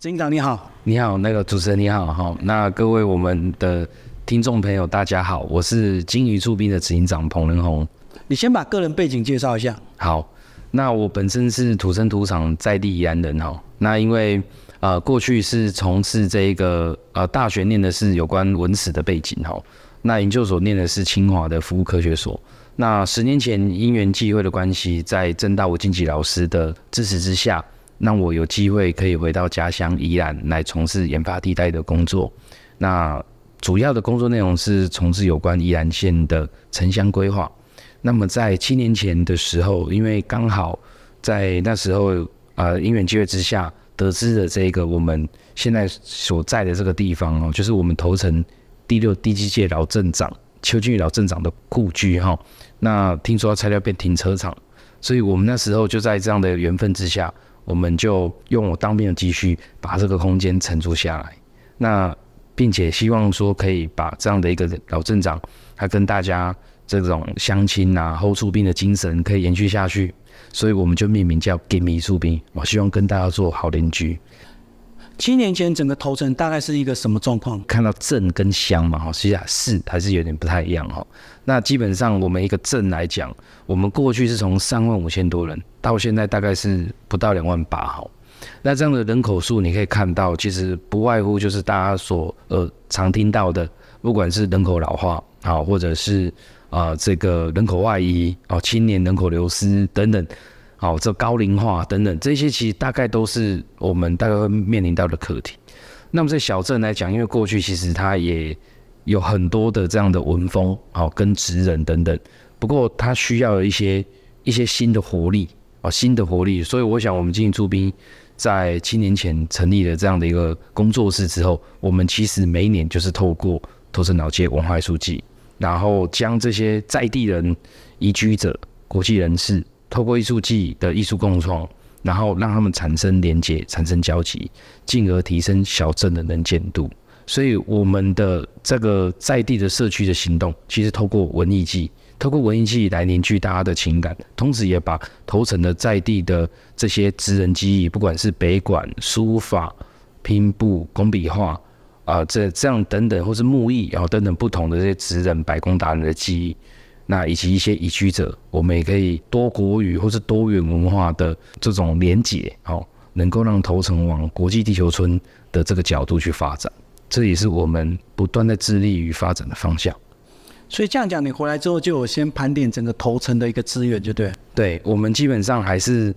执行长你好，你好，那个主持人你好哈，那各位我们的听众朋友大家好，我是金鱼驻兵的执行长彭仁宏。你先把个人背景介绍一下。好，那我本身是土生土长在地宜安人哈，那因为呃过去是从事这一个呃大学念的是有关文史的背景哈，那研究所念的是清华的服务科学所。那十年前因缘际会的关系，在正大吴经济老师的支持之下。让我有机会可以回到家乡宜兰来从事研发地带的工作。那主要的工作内容是从事有关宜兰县的城乡规划。那么在七年前的时候，因为刚好在那时候呃因缘机会之下，得知的这个我们现在所在的这个地方哦，就是我们头城第六第七届老镇长邱俊宇老镇长的故居哈。那听说要拆掉变停车场，所以我们那时候就在这样的缘分之下。我们就用我当兵的积蓄把这个空间承租下来，那并且希望说可以把这样的一个老镇长，他跟大家这种相亲啊、后出兵的精神可以延续下去，所以我们就命名叫 “Give me 出兵”，我希望跟大家做好邻居。七年前整个头城大概是一个什么状况？看到镇跟乡嘛，哈，实际上市还是有点不太一样哈。那基本上我们一个镇来讲，我们过去是从三万五千多人，到现在大概是不到两万八哈。那这样的人口数，你可以看到，其实不外乎就是大家所呃常听到的，不管是人口老化啊，或者是啊这个人口外移哦，青年人口流失等等。好，这高龄化等等，这些其实大概都是我们大概会面临到的课题。那么在小镇来讲，因为过去其实它也有很多的这样的文风，好跟职人等等，不过它需要一些一些新的活力，哦新的活力。所以我想，我们经营驻兵在七年前成立了这样的一个工作室之后，我们其实每一年就是透过头城老街文化艺术季，然后将这些在地人、移居者、国际人士。透过艺术季的艺术共创，然后让他们产生连接、产生交集，进而提升小镇的能见度。所以，我们的这个在地的社区的行动，其实透过文艺季，透过文艺季来凝聚大家的情感，同时也把头城的在地的这些职人技艺，不管是北管、书法、拼布、工笔画啊，这这样等等，或是木艺，然后等等不同的这些职人、百工达人的技艺。那以及一些移居者，我们也可以多国语或是多元文化的这种连结，好，能够让头城往国际地球村的这个角度去发展，这也是我们不断在致力于发展的方向。所以这样讲，你回来之后就有先盘点整个头城的一个资源，就对。对，我们基本上还是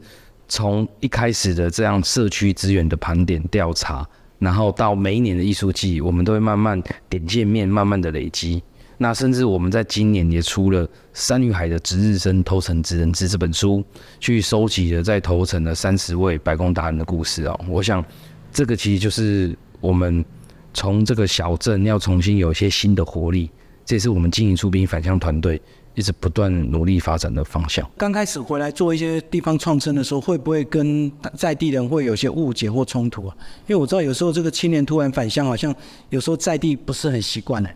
从一开始的这样社区资源的盘点调查，然后到每一年的艺术季，我们都会慢慢点见面，慢慢的累积。那甚至我们在今年也出了《山与海的值日生头城职人志》这本书，去收集了在头城的三十位白宫达人的故事哦。我想，这个其实就是我们从这个小镇要重新有一些新的活力，这也是我们经营出兵返乡团队一直不断努力发展的方向。刚开始回来做一些地方创生的时候，会不会跟在地人会有些误解或冲突啊？因为我知道有时候这个青年突然返乡，好像有时候在地不是很习惯呢。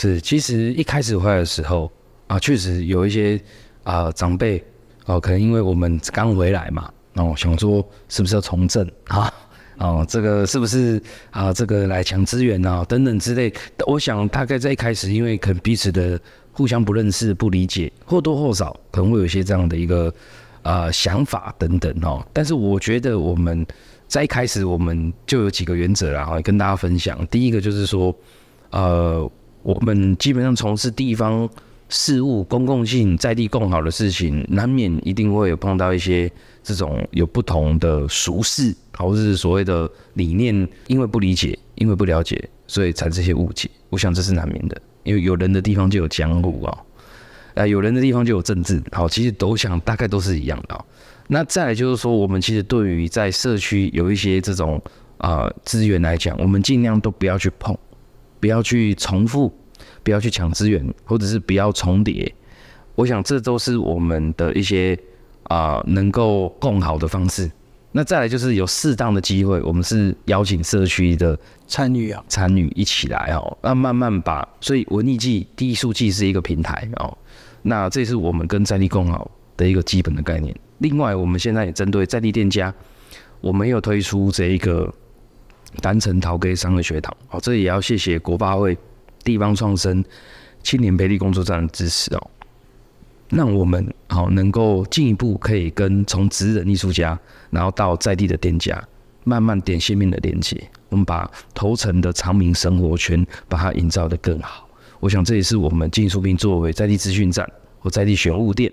是，其实一开始回来的时候啊，确实有一些啊长辈哦，可能因为我们刚回来嘛，哦想说是不是要从政啊，哦这个是不是啊这个来抢资源啊等等之类。我想大概在一开始，因为可能彼此的互相不认识、不理解，或多或少可能会有一些这样的一个啊想法等等哦。但是我觉得我们在一开始我们就有几个原则然后跟大家分享。第一个就是说，呃。我们基本上从事地方事务、公共性、在地共好的事情，难免一定会有碰到一些这种有不同的俗事，或是所谓的理念，因为不理解，因为不了解，所以产生些误解。我想这是难免的，因为有人的地方就有江湖啊，啊，有人的地方就有政治。好，其实都想大概都是一样的。那再来就是说，我们其实对于在社区有一些这种啊资源来讲，我们尽量都不要去碰。不要去重复，不要去抢资源，或者是不要重叠。我想这都是我们的一些啊能够共好的方式。那再来就是有适当的机会，我们是邀请社区的参与啊，参与一起来哦，那慢慢把。所以文艺季、艺术季是一个平台哦。那这是我们跟在地共好的一个基本的概念。另外，我们现在也针对在地店家，我们有推出这一个单城陶给商业学堂，哦，这也要谢谢国发会地方创生青年培力工作站的支持哦，让我们好能够进一步可以跟从职人艺术家，然后到在地的店家，慢慢点线面的连接，我们把头城的长明生活圈把它营造的更好。我想这也是我们金树兵作为在地资讯站或在地选物店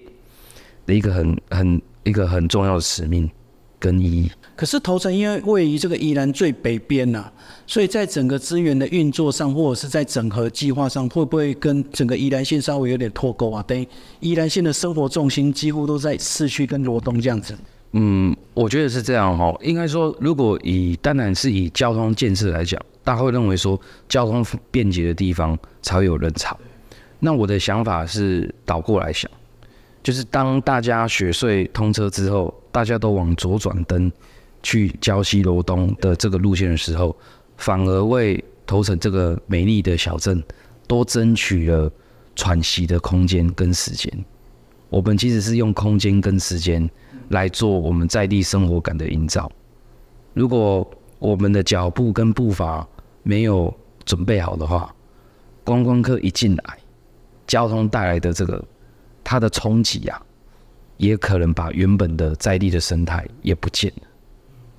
的一个很很一个很重要的使命跟意义。可是头城因为位于这个宜兰最北边呐、所以在整个资源的运作上，或者是在整合计划上，会不会跟整个宜兰县稍微有点脱钩啊？等于宜兰县的生活重心几乎都在市区跟罗东这样子。嗯，我觉得是这样哈。应该说，如果以当然是以交通建设来讲，大家会认为说交通便捷的地方才会有人潮。那我的想法是倒过来想，就是当大家雪隧通车之后，大家都往左转灯去礁溪罗东的这个路线的时候，反而为头城这个美丽的小镇多争取了喘息的空间跟时间。我们其实是用空间跟时间来做我们在地生活感的营造。如果我们的脚步跟步伐没有准备好的话，观光客一进来，交通带来的这个它的冲击啊，也可能把原本的在地的生态也不见了。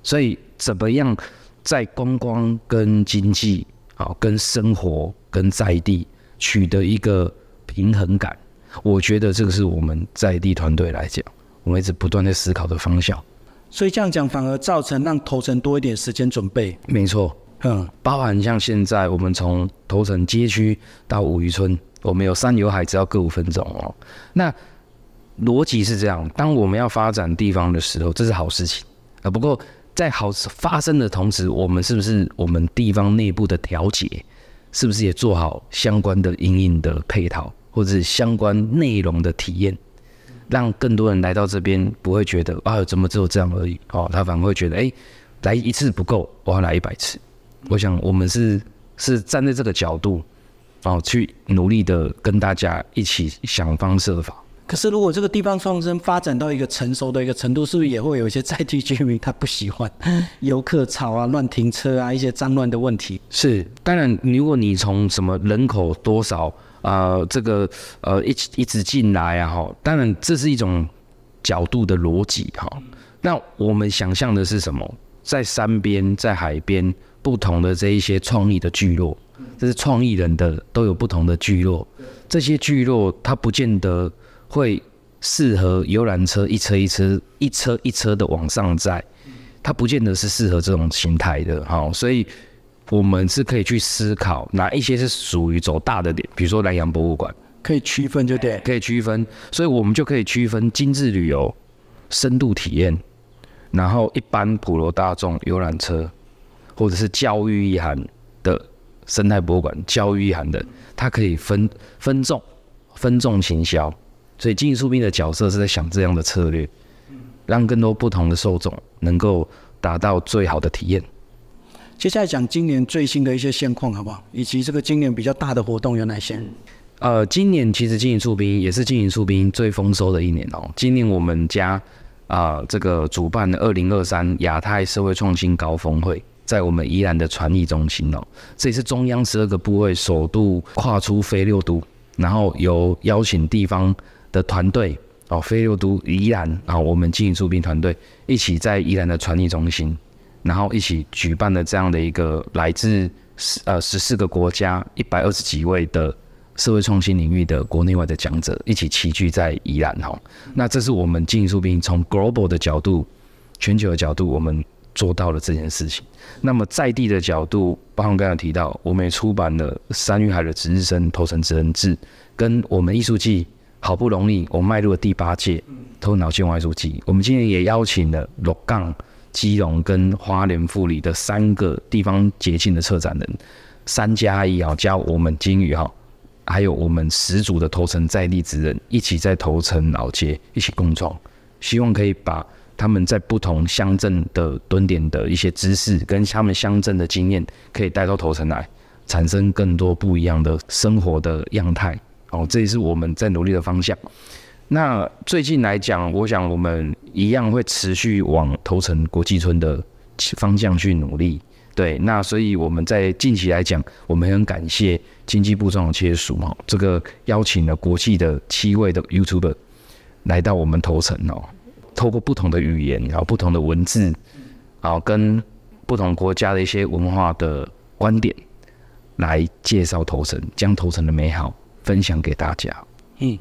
所以，怎么样在观光跟经济啊、跟生活跟在地取得一个平衡感？我觉得这个是我们在地团队来讲，我们一直不断在思考的方向。所以这样讲反而造成让头城多一点时间准备。没错，嗯，包含像现在我们从头城街区到五渔村，我们有山有海，只要各五分钟哦。那逻辑是这样：当我们要发展地方的时候，这是好事情啊。不过在好发生的同时，我们是不是我们地方内部的调节，是不是也做好相关的营运的配套，或者是相关内容的体验？让更多人来到这边，不会觉得啊，怎么只有这样而已哦，他反而会觉得，哎、来一次不够，我要来一百次。我想我们是是站在这个角度，哦，去努力的跟大家一起想方设法。可是如果这个地方创生发展到一个成熟的一个程度，是不是也会有一些在地居民他不喜欢 游客吵啊、乱停车啊、一些脏乱的问题？是，当然，如果你从什么人口多少啊、呃这个呃一起一直进来啊，哈，当然这是一种角度的逻辑哈。那我们想象的是什么？在山边，在海边，不同的这一些创意的聚落，这是创意人的都有不同的聚落。这些聚落它不见得会适合游览车一车一车、一车一车的往上载，它不见得是适合这种形态的哈。所以我们是可以去思考哪一些是属于走大的点，比如说南洋博物馆可以区分，就对。可以区分，所以我们就可以区分精致旅游、深度体验，然后一般普罗大众游览车，或者是教育意涵的生态博物馆、教育意涵的，它可以分分众、分众行销。所以经营出兵的角色是在想这样的策略，让更多不同的受众能够达到最好的体验。接下来讲今年最新的一些现况，好不好？以及这个今年比较大的活动有哪些？呃，今年其实经营出兵也是经营出兵最丰收的一年哦。今年我们家啊、这个主办的二零二三亚太社会创新高峰会，在我们宜兰的传艺中心哦，这也是中央十二个部位首度跨出非六都，然后由邀请地方的团队哦，非六都宜兰啊，我们经营出兵团队一起在宜兰的传艺中心，然后一起举办了这样的一个来自十呃十四个国家一百二十几位的社会创新领域的国内外的讲者一起齐聚在宜兰哈。那这是我们经营出兵从 global 的角度、全球的角度，我们做到了这件事情。那么在地的角度，包括刚才提到，我们也出版了《山与海的值日生头城职人志》，跟我们艺术季好不容易我们迈入了第八届头脑健忘艺术季，我们今年也邀请了六杠。基隆跟花莲富里的三个地方节庆的策展人，三加一啊，加我们金鱼哈，还有我们十组的头城在地职人，一起在头城老街一起共创，希望可以把他们在不同乡镇的蹲点的一些知识，跟他们乡镇的经验，可以带到头城来，产生更多不一样的生活的样态。哦，这也是我们在努力的方向。那最近来讲，我想我们一样会持续往头城国际村的方向去努力。对，那所以我们在近期来讲，我们很感谢经济部中的切署哈，这个邀请了国际的七位的 YouTuber 来到我们头城哦，透过不同的语言，然后不同的文字，然后跟不同国家的一些文化的观点来介绍头城，将头城的美好分享给大家。嗯，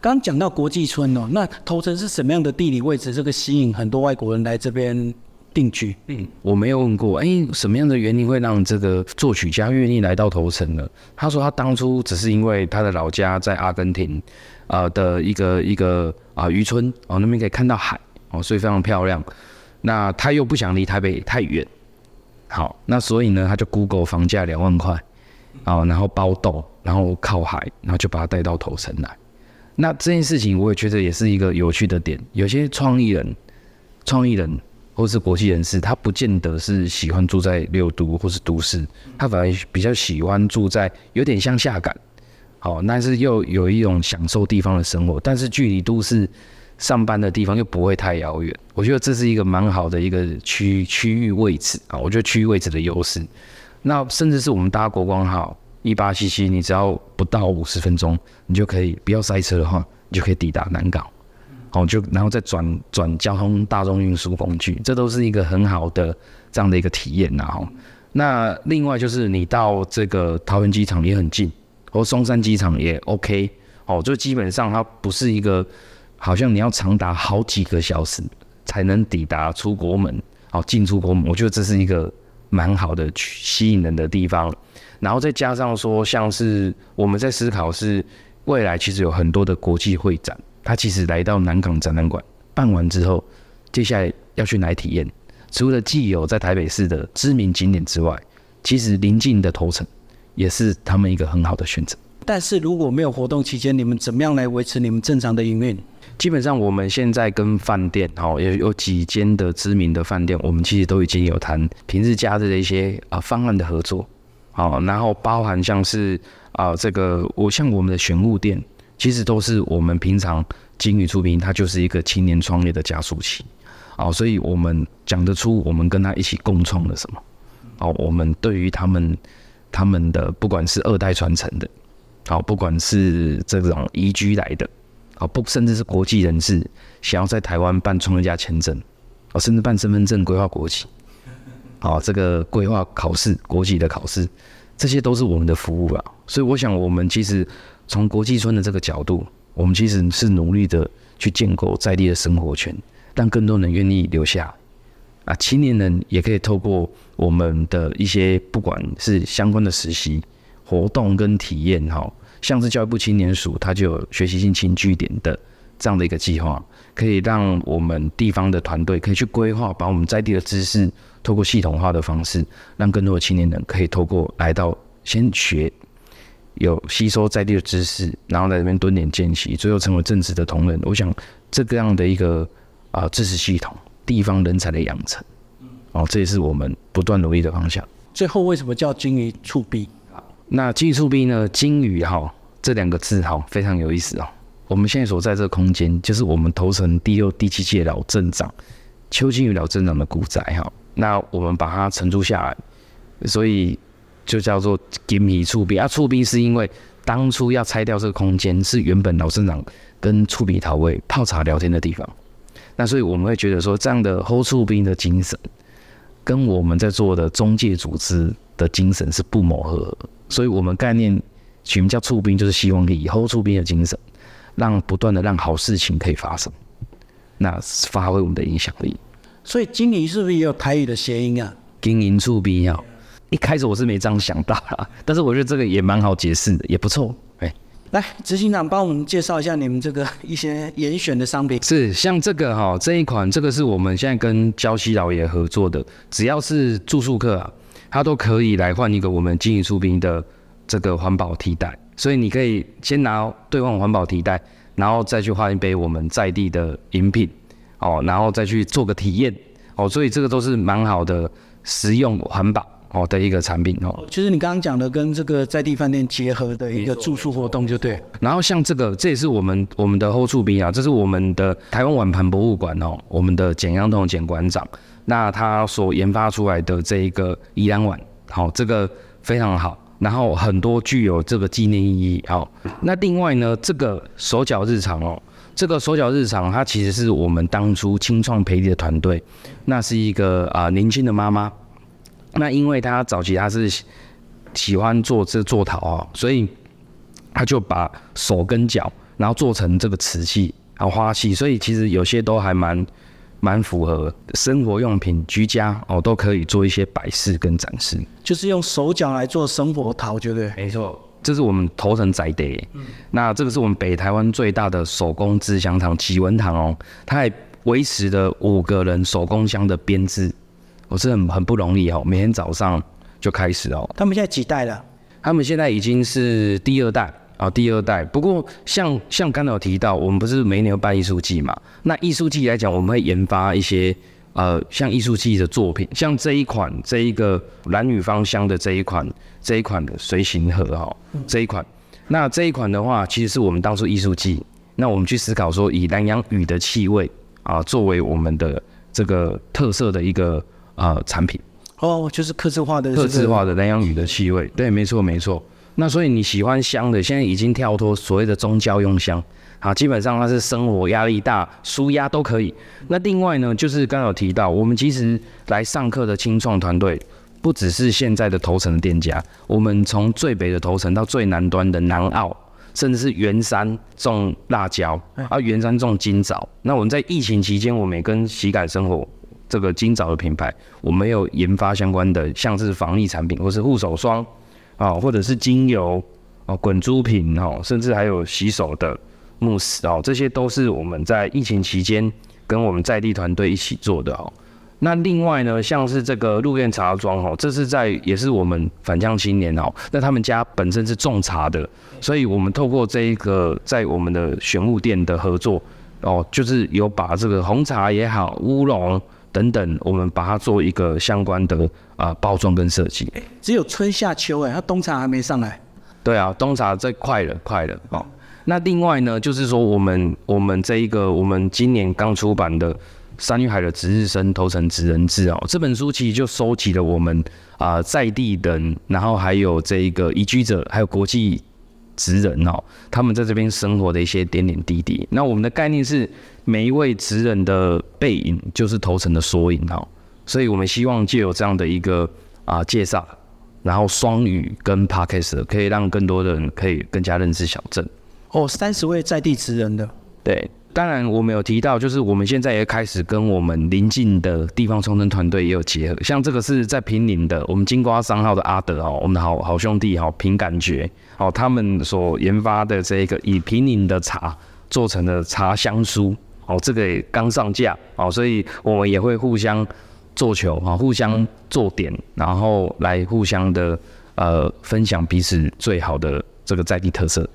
刚刚讲到国际村哦，那头城是什么样的地理位置？这个吸引很多外国人来这边定居。嗯，我没有问过，哎、什么样的原因会让这个作曲家愿意来到头城呢？他说他当初只是因为他的老家在阿根廷，呃的一个一个啊、渔村哦，那边可以看到海哦，所以非常漂亮。那他又不想离台北太远，好，那所以呢，他就 Google 房价两万块，哦，然后包栋，然后靠海，然后就把他带到头城来。那这件事情我也觉得也是一个有趣的点，有些创意人，创意人或是国际人士，他不见得是喜欢住在六都或是都市，他反而比较喜欢住在有点乡下感，好，但是又有一种享受地方的生活，但是距离都市上班的地方又不会太遥远。我觉得这是一个蛮好的一个区区域位置啊，我觉得区域位置的优势。那甚至是我们搭国光号一八七七，你只要不到五十分钟，你就可以不要塞车的话，你就可以抵达南港。好，就然后再转转交通大众运输工具，这都是一个很好的这样的一个体验呐。哈，那另外就是你到这个桃园机场也很近，或松山机场也 OK。哦，就基本上它不是一个好像你要长达好几个小时才能抵达出国门，哦，进出国门，我觉得这是一个蛮好的去吸引人的地方。然后再加上说，像是我们在思考是未来其实有很多的国际会展，它其实来到南港展览馆办完之后，接下来要去哪体验？除了既有在台北市的知名景点之外，其实邻近的头城也是他们一个很好的选择。但是如果没有活动期间，你们怎么样来维持你们正常的营运？基本上我们现在跟饭店，哦，有有几间的知名的饭店，我们其实都已经有谈平日假日的一些啊方案的合作，好，然后包含像是啊这个我像我们的玄物店，其实都是我们平常金宇出品，它就是一个青年创业的加速器，哦，所以我们讲得出我们跟他一起共创了什么，哦，我们对于他们他们的不管是二代传承的，好，不管是这种移居来的。啊，不，甚至是国际人士想要在台湾办创业家签证，哦，甚至办身份证、规划国籍，好，这个规划考试、国际的考试，这些都是我们的服务啊。所以，我想我们其实从国际村的这个角度，我们其实是努力的去建构在地的生活圈，让更多人愿意留下。啊，青年人也可以透过我们的一些不管是相关的实习活动跟体验，哈。像是教育部青年署，它就有学习性轻据点的这样的一个计划，可以让我们地方的团队可以去规划，把我们在地的知识，透过系统化的方式，让更多的青年人可以透过来到先学，有吸收在地的知识，然后在这边蹲点见习，最后成为正直的同仁。我想这个样的一个啊知识系统，地方人才的养成，哦，这也是我们不断努力的方向。最后为什么叫金鱼触壁？那金鱼触壁呢？金鱼哈这两个字哈非常有意思哦。我们现在所在这个空间，就是我们头城第六、第七届老镇长邱金鱼老镇长的古宅哈。那我们把它承租下来，所以就叫做金鱼触壁啊。触壁是因为当初要拆掉这个空间，是原本老镇长跟触壁桃味泡茶聊天的地方。那所以我们会觉得说，这样的 hold 触壁的精神，跟我们在做的中介组织的精神是不谋合。所以我们概念取名叫触兵，就是希望以后触兵的精神，让不断的让好事情可以发生，那发挥我们的影响力。所以经营是不是也有台语的谐音啊？经营触兵啊，一开始我是没这样想到啦，但是我觉得这个也蛮好解释的，也不错。来，执行长帮我们介绍一下你们这个一些严选的商品。是像这个哈，这一款这个是我们现在跟礁溪老爷合作的，只要是住宿客啊。他都可以来换一个我们经营出兵的这个环保替代，所以你可以先拿兑换环保替代，然后再去换一杯我们在地的饮品，哦，然后再去做个体验，哦，所以这个都是蛮好的实用环保哦的一个产品哦。就是你刚刚讲的跟这个在地饭店结合的一个住宿活动，就对。然后像这个，这也是我们我们的后处兵啊，这是我们的台湾碗盘博物馆哦，我们的简阳同简馆长。那他所研发出来的这一个宜兰碗，好，这个非常好，然后很多具有这个纪念意义。好，那另外呢，这个手脚日常哦，这个手脚日常，它其实是我们当初清创培力的团队，那是一个啊年轻的妈妈，那因为他早期他是喜欢做这做陶啊，所以他就把手跟脚，然后做成这个瓷器。然后花器，所以其实有些都还蛮蛮符合生活用品、居家哦，都可以做一些摆饰跟展示。就是用手脚来做生活陶，对不对？没错，这是我们头城宅地。嗯，那这个是我们北台湾最大的手工制香厂——启文堂哦，它还维持了五个人手工香的编制，我是很很不容易哦。每天早上就开始哦。他们现在几代了？他们现在已经是第二代。啊，第二代。不过像像刚才有提到，我们不是每年有办艺术季嘛？那艺术季来讲，我们会研发一些呃，像艺术季的作品，像这一款这一个蓝女芳香的这一款这一款的随行盒哈，这一款。那这一款的话，其实是我们当初艺术季，那我们去思考说，以南洋雨的气味啊，作为我们的这个特色的一个呃产品。哦，就是刻字化的刻字化的南洋雨的气味，对，没错没错。那所以你喜欢香的，现在已经跳脱所谓的宗教用香，啊，基本上它是生活压力大、舒压都可以。那另外呢，就是刚有提到，我们其实来上课的清创团队，不只是现在的头城的店家，我们从最北的头城到最南端的南澳，甚至是圆山种辣椒，啊，圆山种金枣。那我们在疫情期间，我们也跟喜感生活这个今早的品牌，我们有研发相关的，像是防疫产品或是护手霜。啊，或者是精油哦，滚珠瓶哦，甚至还有洗手的慕斯哦，这些都是我们在疫情期间跟我们在地团队一起做的哦。那另外呢，像是这个陆苑茶庄哦，这是在也是我们返乡青年哦，那他们家本身是种茶的，所以我们透过这一个在我们的玄物店的合作哦，就是有把这个红茶也好，乌龙。等等，我们把它做一个相关的啊包装跟设计。只有春夏秋哎，它冬茶还没上来。对啊，冬茶在快了，快了哦。那另外呢，就是说我们我们这一个我们今年刚出版的《山与海的值日生头层职人志》哦，这本书其实就收集了我们啊在地人，然后还有这一个移居者，还有国际。职人哦，他们在这边生活的一些点点滴滴。那我们的概念是，每一位职人的背影就是头层的缩影哦。所以我们希望借有这样的一个啊介绍，然后双语跟 podcast 可以让更多的人可以更加认识小镇。哦，三十位在地职人的，对。当然，我们有提到，就是我们现在也开始跟我们邻近的地方创生团队也有结合，像这个是在平林的，我们金瓜商号的阿德哦，我们的好好兄弟哈，凭感觉哦，他们所研发的这个以平林的茶做成的茶香酥哦，这个也刚上架哦，所以我们也会互相做球啊，互相做点，然后来互相的呃分享彼此最好的这个在地特色，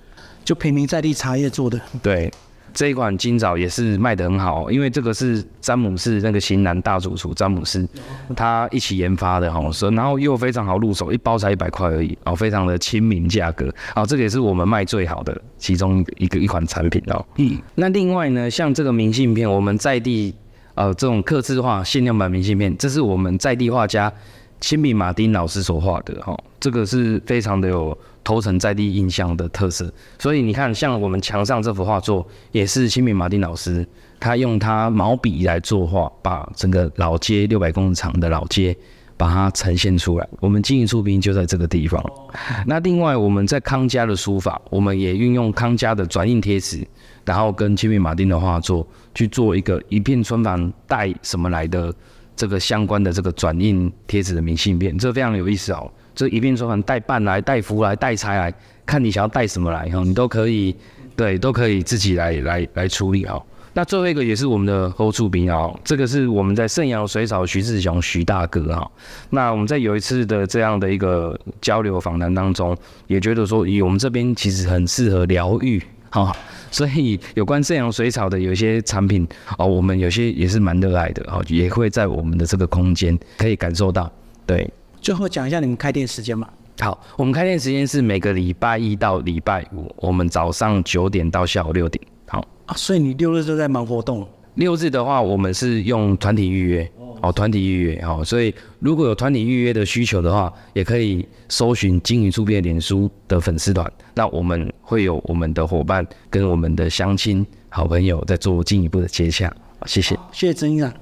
就平林在地茶叶做的，对。这一款今早也是卖得很好，因为这个是詹姆斯那个型男大主厨詹姆斯他一起研发的哈，所以然后又非常好入手，一包才一百块而已，哦，非常的亲民价格，哦，这个也是我们卖最好的其中一个一款产品哦。嗯，那另外呢，像这个明信片，我们在地呃这种刻字化限量版明信片，这是我们在地画家亲笔马丁老师所画的哈，这个是非常的有。头层在地印象的特色，所以你看，像我们墙上这幅画作，也是新民马丁老师，他用他毛笔来作画，把整个老街六百公尺长的老街，把它呈现出来。我们经营出品就在这个地方。那另外，我们在康家的书法，我们也运用康家的转印贴纸，然后跟亲民马丁的画作去做一个一片春房带什么来的这个相关的这个转印贴纸的明信片，这非常有意思哦。这一并说能带伴来、带福来、带财来，看你想要带什么来哈，你都可以，对，都可以自己来来来处理哈。那最后一个也是我们的后处兵啊，这个是我们在圣阳水草徐志雄徐大哥哈。那我们在有一次的这样的一个交流访谈当中，也觉得说，以我们这边其实很适合疗愈哈，所以有关圣阳水草的有些产品哦，我们有些也是蛮热爱的哦，也会在我们的这个空间可以感受到，对。最后讲一下你们开店时间吧。好，我们开店时间是每个礼拜一到礼拜五，我们早上九点到下午六点。好啊，所以你六日都在忙活动。六日的话，我们是用团体预约，哦，团体预约，哦，所以如果有团体预约的需求的话，也可以搜寻金鱼助变脸书的粉丝团，那我们会有我们的伙伴跟我们的乡亲好朋友在做进一步的接洽，谢谢。谢谢曾院长。